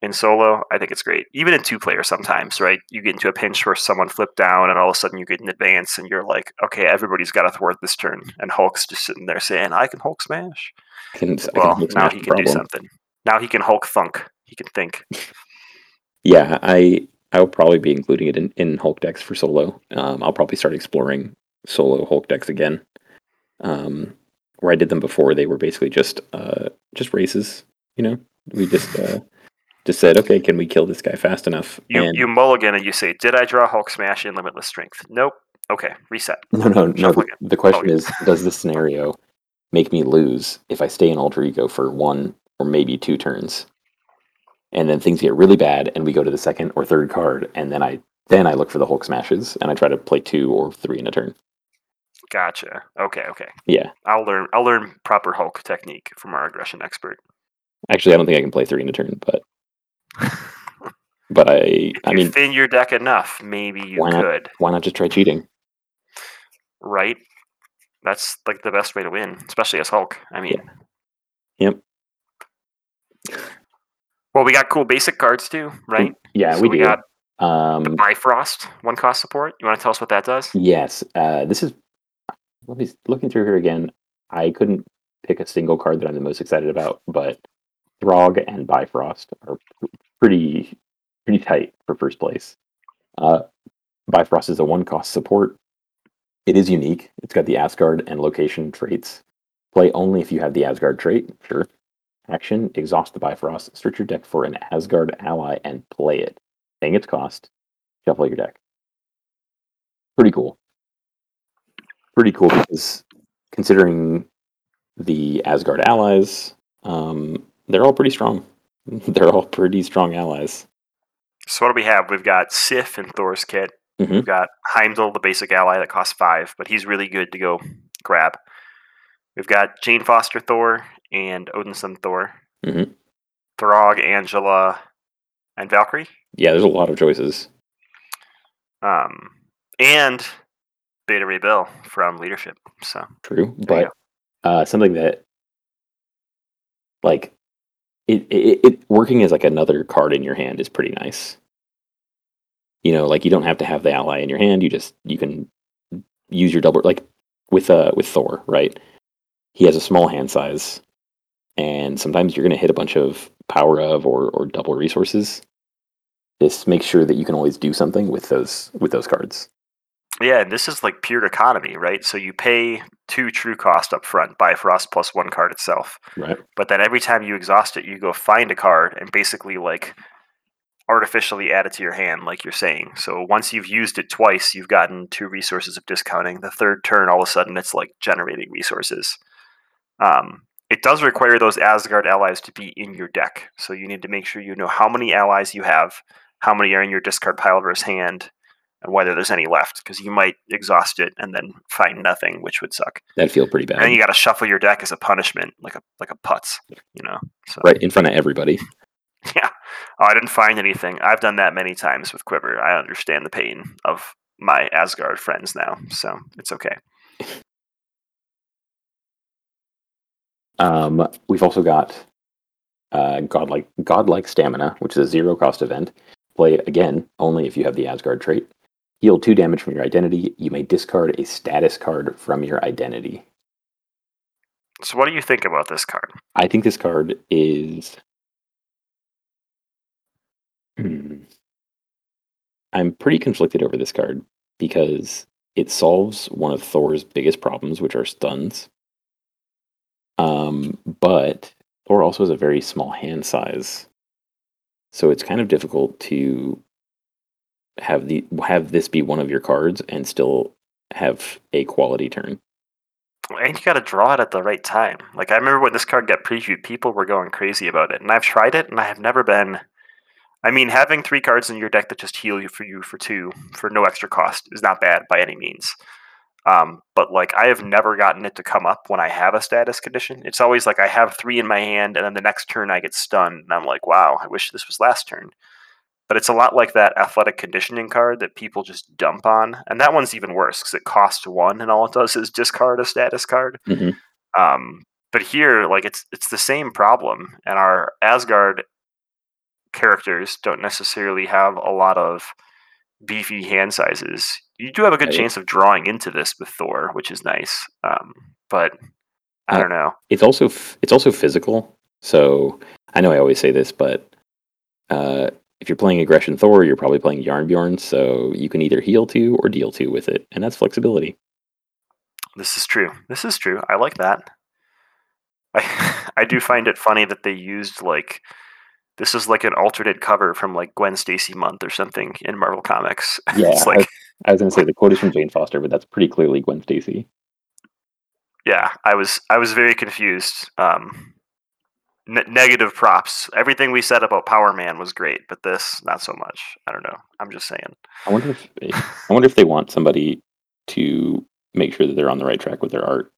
in solo, I think it's great. Even in two player, sometimes, right? You get into a pinch where someone flipped down, and all of a sudden you get an advance, and you're like, okay, everybody's got to thwart this turn, and Hulk's just sitting there saying, "I can Hulk smash." I can, I Well, Hulk now smash he can do something. Now he can Hulk thunk. He can think. Yeah, I I will probably be including it in, in Hulk decks for solo. Um, I'll probably start exploring solo Hulk decks again. Um, where I did them before, they were basically just uh, just races. You know, we just uh, just said, okay, can we kill this guy fast enough? You and you mulligan and you say, "Did I draw Hulk smash in limitless strength?" Nope. Okay, reset. no, no, no. The, the question yeah. is, does this scenario make me lose if I stay in alter ego for one or maybe two turns, and then things get really bad, and we go to the second or third card, and then I then I look for the Hulk smashes, and I try to play two or three in a turn. Gotcha. Okay, okay. Yeah. I'll learn. I'll learn proper Hulk technique from our aggression expert. Actually, I don't think I can play three in a turn, but but I I mean, thin your deck enough, maybe you Why not? could. why not just try cheating? Right. That's like the best way to win, especially as Hulk. I mean. Yep. Well, we got cool basic cards too, right? Yeah, So we, we do. got um, Bifrost, one cost support. You want to tell us what that does? yes, uh, this is. Let me looking through here again. I couldn't pick a single card that I'm the most excited about, but Throg and Bifrost are pretty pretty tight for first place. Uh, Bifrost is a one cost support. It is unique. It's got the Asgard and location traits. Play only if you have the Asgard trait. Sure. Action: exhaust the Bifrost. Search your deck for an Asgard ally and play it. Paying its cost. Shuffle your deck. Pretty cool. Pretty cool because considering the Asgard allies, um, they're all pretty strong. They're all pretty strong allies. So what do we have? We've got Sif and Thor's kit. Mhm. We've got Heimdall, the basic ally that costs five, but he's really good to go grab. We've got Jane Foster Thor and Odinson Thor. Mhm. Throg, Angela, and Valkyrie. Yeah, there's a lot of choices. Um, and Beta Ray Bill from Leadership. So True, but uh, something that like it, it it working as like another card in your hand is pretty nice. You know, like you don't have to have the ally in your hand. You just you can use your double like with uh with Thor, right? He has a small hand size, and sometimes you're going to hit a bunch of power of or or double resources. This makes sure that you can always do something with those with those cards. yeah, and this is like pure economy, right? So you pay two true cost up front, Bifrost plus one card itself. Right. But then every time you exhaust it, you go find a card and basically like artificially add it to your hand, like you're saying. So once you've used it twice, you've gotten two resources of discounting. The third turn, all of a sudden, it's like generating resources. Um, it does require those Asgard allies to be in your deck. So you need to make sure you know how many allies you have, how many are in your discard pile versus hand, and whether there's any left. Because you might exhaust it and then find nothing, which would suck. That'd feel pretty bad. And then you got to shuffle your deck as a punishment, like a like a putz, you know. So Right in front of everybody. yeah. Oh, I didn't find anything. I've done that many times with Quiver. I understand the pain of my Asgard friends now, so it's okay. Um, we've also got uh, godlike godlike stamina, which is a zero cost event. Play again only if you have the Asgard trait. Heal two damage from your identity. You may discard a status card from your identity. So, what do you think about this card? I think this card is. Hmm. I'm pretty conflicted over this card because it solves one of Thor's biggest problems, which are stuns. Um, but Thor also has a very small hand size, so it's kind of difficult to have the have this be one of your cards and still have a quality turn. And you got to draw it at the right time. Like I remember when this card got previewed, people were going crazy about it, and I've tried it, and I have never been. I mean, having three cards in your deck that just heal you for you for two for no extra cost is not bad by any means. Um, but like I have never gotten it to come up when I have a status condition. It's always like I have three in my hand, and then the next turn I get stunned, and I'm like, wow, I wish this was last turn. But it's a lot like that athletic conditioning card that people just dump on, and that one's even worse because it costs one, and all it does is discard a status card. Mhm. Um, but here, like it's it's the same problem, and our Asgard characters don't necessarily have a lot of beefy hand sizes. You do have a good chance of drawing into this with Thor, which is nice. Um, but I Uh, don't know. It's also f- it's also physical. So I know I always say this, but uh, if you're playing aggression Thor, you're probably playing Jarnbjorn. So you can either heal two or deal two with it, and that's flexibility. This is true. This is true. I like that. I I do find it funny that they used like this is like an alternate cover from like Gwen Stacy month or something in Marvel Comics. Yeah, it's like I was going to say the quote is from Jane Foster, but that's pretty clearly Gwen Stacy. yeah, I was I was very confused. Um, ne- negative props. Everything we said about Power Man was great, but this not so much. I don't know. I'm just saying. I wonder if I wonder if they want somebody to make sure that they're on the right track with their art.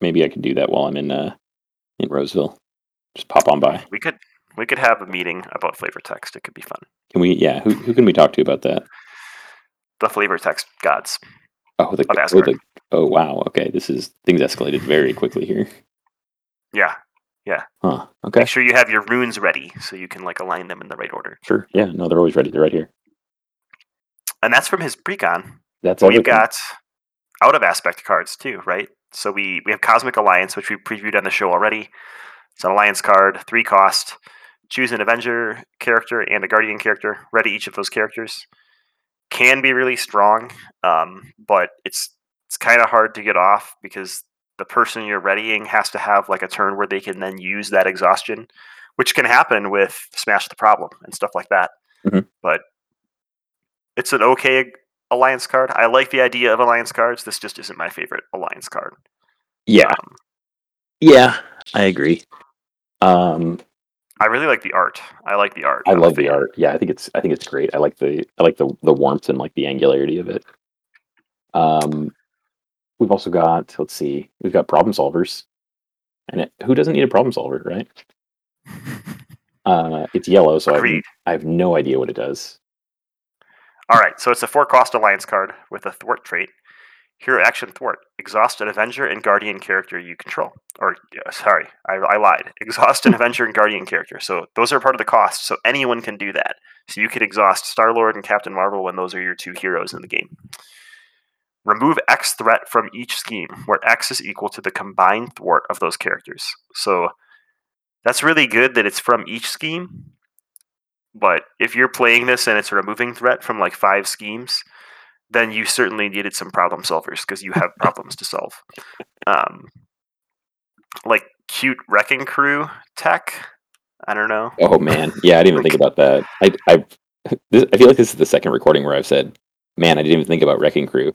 Maybe I could do that while I'm in uh, in Roseville. Just pop on by. We could we could have a meeting about flavor text. It could be fun. Can we? Yeah. Who who can we talk to about that? The flavor text gods. Oh, the, oh, the oh wow. Okay, this is things escalated very quickly here. Yeah. Yeah. Huh. Okay. Make sure you have your runes ready so you can like align them in the right order. Sure. Yeah. No, they're always ready. They're right here. And that's from his precon. That's We've got out of aspect cards too, right? So we we have Cosmic Alliance, which we previewed on the show already. It's an alliance card, three cost. Choose an Avenger character and a Guardian character. Ready each of those characters. Can be really strong, um, but it's it's kind of hard to get off because the person you're readying has to have like a turn where they can then use that exhaustion, which can happen with Smash the Problem and stuff like that. Mhm. But it's an okay alliance card. I like the idea of alliance cards. This just isn't my favorite alliance card. Yeah. Um, Yeah. I agree. Um, I really like the art. I like the art. I love the art. Yeah, I think it's I think it's great. I like the I like the the warmth and like the angularity of it. Um, we've also got let's see, we've got problem solvers, and it, who doesn't need a problem solver, right? Uh, it's yellow, so I I have no idea what it does. All right, so it's a four cost alliance card with a thwart trait. Hero action thwart. Exhaust an Avenger and Guardian character you control. Or, sorry, I, I lied. Exhaust an Avenger and Guardian character. So those are part of the cost, so anyone can do that. So you could exhaust Star Lord and Captain Marvel when those are your two heroes in the game. Remove X threat from each scheme, where X is equal to the combined thwart of those characters. So that's really good that it's from each scheme. But if you're playing this and it's removing threat from like five schemes, then you certainly needed some problem solvers because you have problems to solve. Um, like cute wrecking crew tech. I don't know. Oh man, yeah, I didn't even think about that. I I this, I feel like this is the second recording where I've said, "Man, I didn't even think about Wrecking Crew,"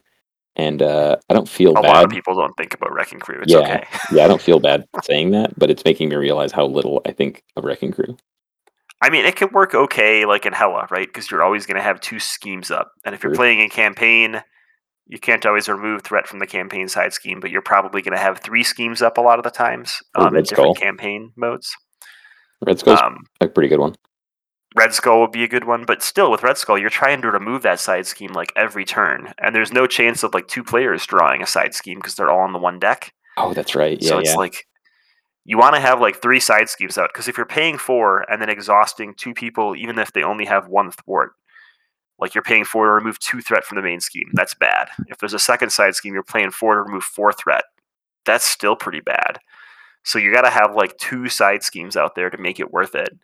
and uh, I don't feel A bad. lot of people don't think about wrecking crew. It's Yeah. okay. yeah, I don't feel bad saying that, but it's making me realize how little I think of Wrecking Crew. I mean, it can work okay, like in Hela, right? Because you're always going to have two schemes up, and if you're playing a campaign, you can't always remove threat from the campaign side scheme, but you're probably going to have three schemes up a lot of the times um, in different Skull. campaign modes. Red Skull's Um, a pretty good one. Red Skull would be a good one, but still with Red Skull, you're trying to remove that side scheme like every turn, and there's no chance of like two players drawing a side scheme because they're all on the one deck. Oh, that's right. Yeah, so it's yeah. like you want to have like three side schemes out because if you're paying four and then exhausting two people, even if they only have one thwart, like you're paying four to remove two threat from the main scheme, that's bad. If there's a second side scheme, you're playing four to remove four threat, that's still pretty bad. So you got to have like two side schemes out there to make it worth it.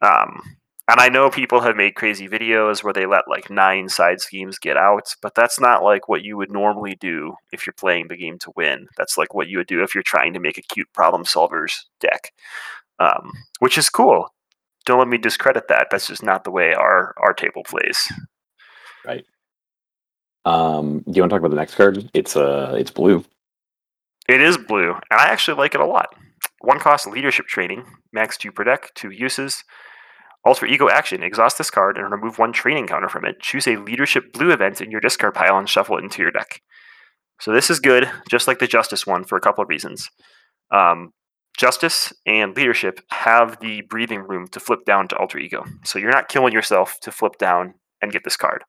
Um, and I know people have made crazy videos where they let like nine side schemes get out, but that's not like what you would normally do if you're playing the game to win. That's like what you would do if you're trying to make a cute problem solvers deck, um, which is cool. Don't let me discredit that. That's just not the way our our table plays. Right. Um, do you want to talk about the next card? It's uh, it's blue. It is blue, and I actually like it a lot. One cost leadership training, max two per deck, two uses. Alter ego action, exhaust this card and remove one training counter from it. Choose a leadership blue event in your discard pile and shuffle it into your deck. So this is good, just like the justice one for a couple of reasons. Um, justice and leadership have the breathing room to flip down to alter ego. So you're not killing yourself to flip down and get this card.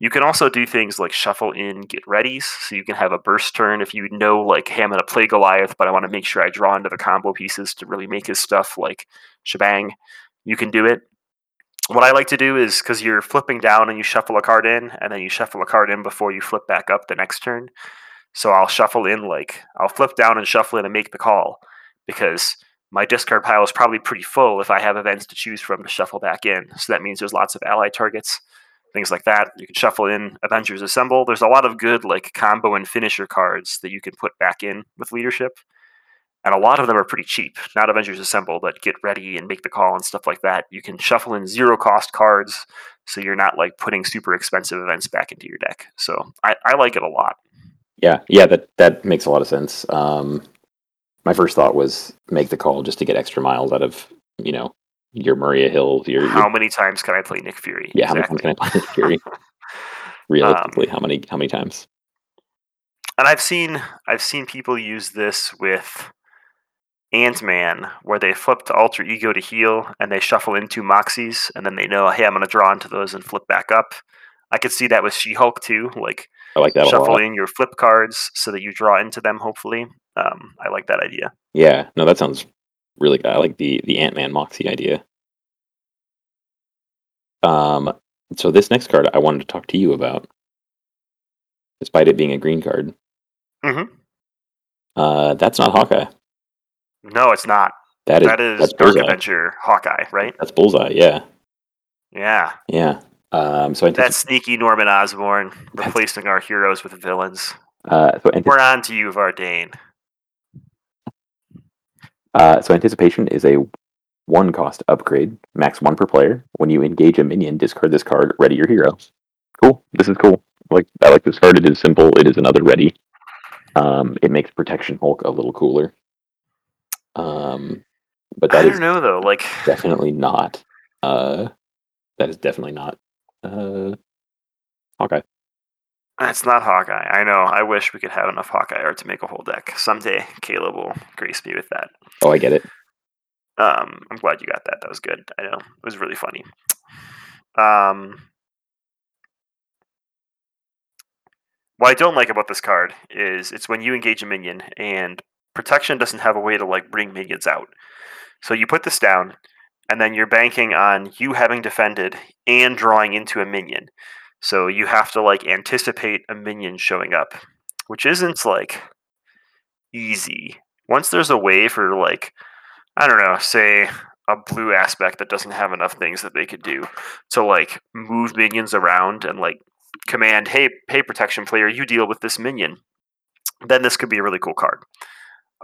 You can also do things like shuffle in get readies, so you can have a burst turn if you know, like, hey, I'm going to play Goliath, but I want to make sure I draw into the combo pieces to really make his stuff like shebang. You can do it. what I like to do is because you're flipping down and you shuffle a card in, and then you shuffle a card in before you flip back up the next turn. So I'll shuffle in like I'll flip down and shuffle in and make the call because my discard pile is probably pretty full if I have events to choose from to shuffle back in. So that means there's lots of ally targets, things like that. You can shuffle in Avengers Assemble. There's a lot of good like combo and finisher cards that you can put back in with leadership. And a lot of them are pretty cheap. Not Avengers Assemble, but get ready and make the call and stuff like that. You can shuffle in zero cost cards so you're not like putting super expensive events back into your deck. So I, I like it a lot. Yeah, yeah, that that makes a lot of sense. Um, my first thought was make the call just to get extra miles out of you know your Maria Hill. Your, How your many times can I play Nick Fury? yeah, how many times can I play Nick Fury? Realistically, how many how many times? and I've seen I've seen people use this with Ant Man, where they flip to alter ego to heal, and they shuffle into Moxies, and then they know, hey, I'm going to draw into those and flip back up. I could see that with She Hulk too, like I like that a shuffle in your flip cards so that you draw into them. Hopefully, um, I like that idea. Yeah, no, that sounds really good. I like the the Ant Man Moxie idea. Um, so this next card I wanted to talk to you about, despite it being a green card. Mhm. Uh, that's not Hawkeye. No, it's not. That is That is that's Dark Bullseye. Avenger Hawkeye, right? That's Bullseye. Yeah, Yeah, yeah. Um, so that sneaky Norman Osborn replacing our heroes with villains. uh, so, antici- We're on to you, Vardain. uh, so anticipation is a one cost upgrade, max one per player. When you engage a minion, discard this card. Ready your hero. Cool. This is cool. Like I like this card. It is simple. It is another ready. Um, it makes protection Hulk a little cooler. Um, but I that don't is know though. Like, definitely not. Uh, that is definitely not. Uh, Hawkeye. That's not Hawkeye. I know. I wish we could have enough Hawkeye art to make a whole deck. Someday, Caleb will grace me with that. Oh, I get it. Um, I'm glad you got that. That was good. I know it was really funny. Um, what I don't like about this card is it's when you engage a minion and protection doesn't have a way to like bring minions out. So you put this down, and then you're banking on you having defended and drawing into a minion. So you have to like anticipate a minion showing up, which isn't like easy. Once there's a way for like I don't know, say a blue aspect that doesn't have enough things that they could do to like move minions around and like command, hey, pay protection player, you deal with this minion. Then this could be a really cool card.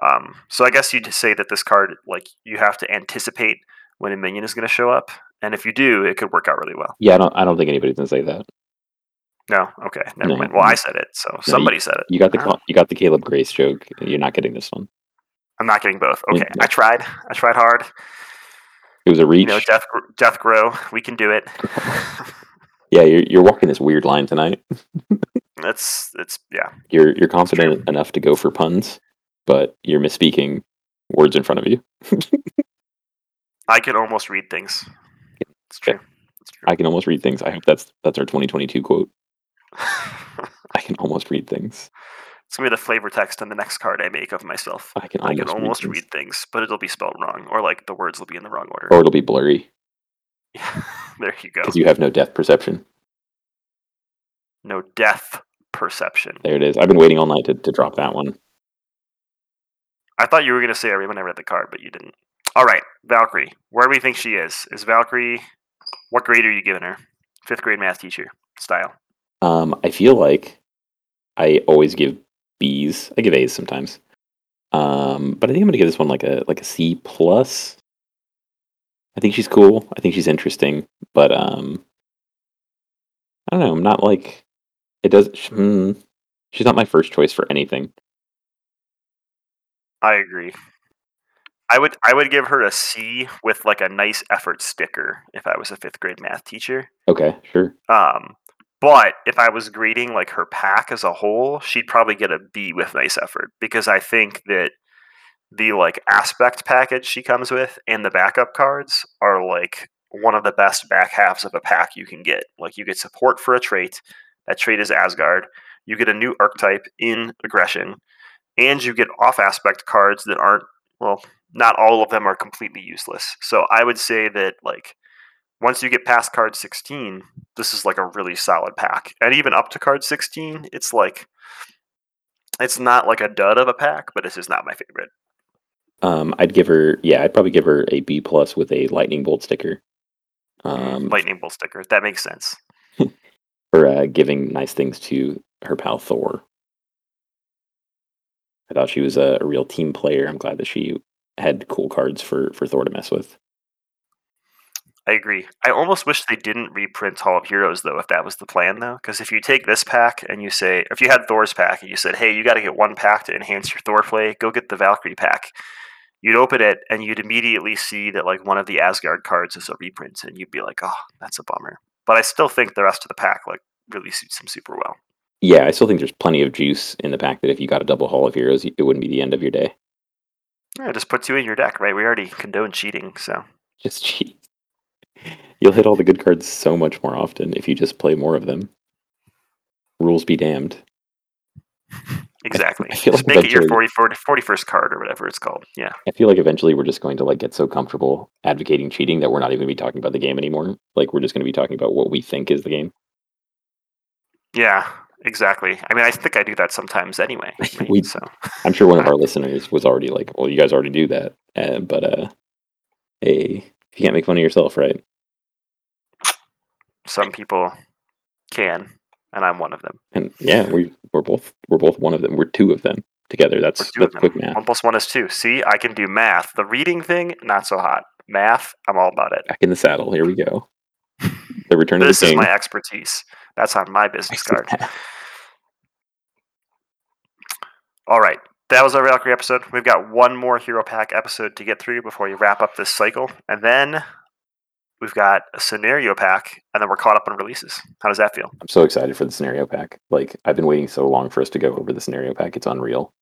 Um, so I guess you'd say that this card, like, you have to anticipate when a minion is going to show up, and if you do, it could work out really well. Yeah, I don't. I don't think anybody's gonna say that. No, okay, never No, mind. Well. I said it, so somebody said it. You got the Ah. You got the Caleb Grace joke. You're not getting this one. I'm not getting both. Okay, no. I tried. I tried hard. It was a reach. You know, death, death grow. We can do it. yeah, you're you're walking this weird line tonight. That's it's yeah. You're you're confident enough to go for puns, but you're misspeaking words in front of you. I can almost read things. It's true. It's true. I can almost read things. I hope that's that's our 2022 quote. I can almost read things. it's gonna be the flavor text on the next card I make of myself. I can I almost, can almost read, read things, but it'll be spelled wrong, or like the words will be in the wrong order. or it'll be blurry there you go. because you have no depth perception. No death perception. There it is. I've been waiting all night to, to drop that one. I thought you were gonna say everyone I read the card, but you didn't. All right, Valkyrie. Where do we think she is? Is Valkyrie? What grade are you giving her? Fifth grade math teacher style. Um, I feel like I always give B's. I give A's sometimes. Um, but I think I'm gonna give this one like a like a C plus. I think she's cool. I think she's interesting, but um, I don't know. I'm not like it does. Hmm, she's not my first choice for anything. I agree. I would I would give her a C with like a nice effort sticker if I was a fifth grade math teacher. Okay, sure. Um, but if I was grading like her pack as a whole, she'd probably get a B with nice effort because I think that the like aspect package she comes with and the backup cards are like one of the best back halves of a pack you can get. Like you get support for a trait. That trait is Asgard. You get a new archetype in aggression, and you get off aspect cards that aren't well. Not all of them are completely useless. So I would say that like once you get past card 16, this is like a really solid pack. And even up to card 16, it's like it's not like a dud of a pack, but this is not my favorite. Um, I'd give her, yeah, I'd probably give her a B plus with a lightning bolt sticker. Um, Lightning bolt sticker. That makes sense. for uh, giving nice things to her pal Thor. I thought she was a, a real team player. I'm glad that she had cool cards for for Thor to mess with. I agree. I almost wish they didn't reprint Hall of Heroes though, if that was the plan though. Because if you take this pack and you say, if you had Thor's pack and you said, hey, you got to get one pack to enhance your Thor play, go get the Valkyrie pack. You'd open it and you'd immediately see that like one of the Asgard cards is a reprint, and you'd be like, oh, that's a bummer. But I still think the rest of the pack like really suits him super well. Yeah, I still think there's plenty of juice in the pack that if you got a double Hall of Heroes, it wouldn't be the end of your day. Yeah, it just puts you in your deck, right? We already condone cheating, so Just cheat. You'll hit all the good cards so much more often if you just play more of them. Rules be damned. exactly. I feel just like make it your eventually- 40, 40, 41st card or whatever it's called. Yeah. I feel like eventually we're just going to like get so comfortable advocating cheating that we're not even going to be talking about the game anymore. Like we're just going to be talking about what we think is the game. Yeah, exactly. I mean, I think I do that sometimes anyway. We- so I'm sure one of our listeners was already like, "Well, you guys already do that," uh, but uh, hey, you can't make fun of yourself, right? some people can, and I'm one of them. And yeah, we we're both we're both one of them. We're two of them together. That's that's quick math. One plus one is two. See, I can do math. The reading thing, not so hot. Math, I'm all about it. Back in the saddle. Here we go. The return of the This is my expertise. That's on my business card. All right. That was our Valkyrie episode. We've got one more Hero Pack episode to get through before we wrap up this cycle. And then we've got a scenario pack, and then we're caught up on releases. How does that feel? I'm so excited for the scenario pack. Like I've been waiting so long for us to go over the scenario pack. It's unreal.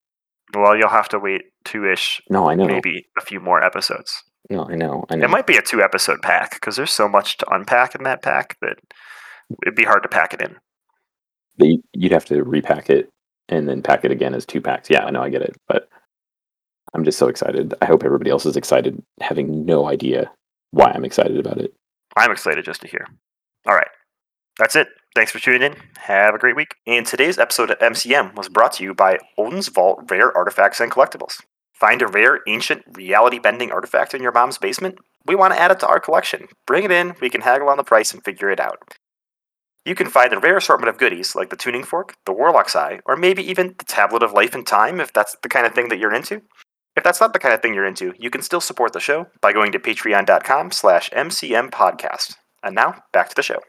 Well, you'll have to wait two ish, No, I know. maybe a few more episodes. No, I know. I know. It might be a two episode pack because there's so much to unpack in that pack that it'd be hard to pack it in. But you'd have to repack it and then pack it again as two packs. Yeah, I know, I get it, but I'm just so excited. I hope everybody else is excited, having no idea why I'm excited about it. I'm excited just to hear. All right. That's it. Thanks for tuning in. Have a great week. And today's episode of MCM was brought to you by Odin's Vault Rare Artifacts and Collectibles. Find a rare, ancient, reality bending artifact in your mom's basement? We want to add it to our collection. Bring it in, we can haggle on the price and figure it out. You can find a rare assortment of goodies like the tuning fork, the warlock's eye, or maybe even the tablet of life and time if that's the kind of thing that you're into. If that's not the kind of thing you're into, you can still support the show by going to patreon.com slash mcmpodcast. And now, back to the show.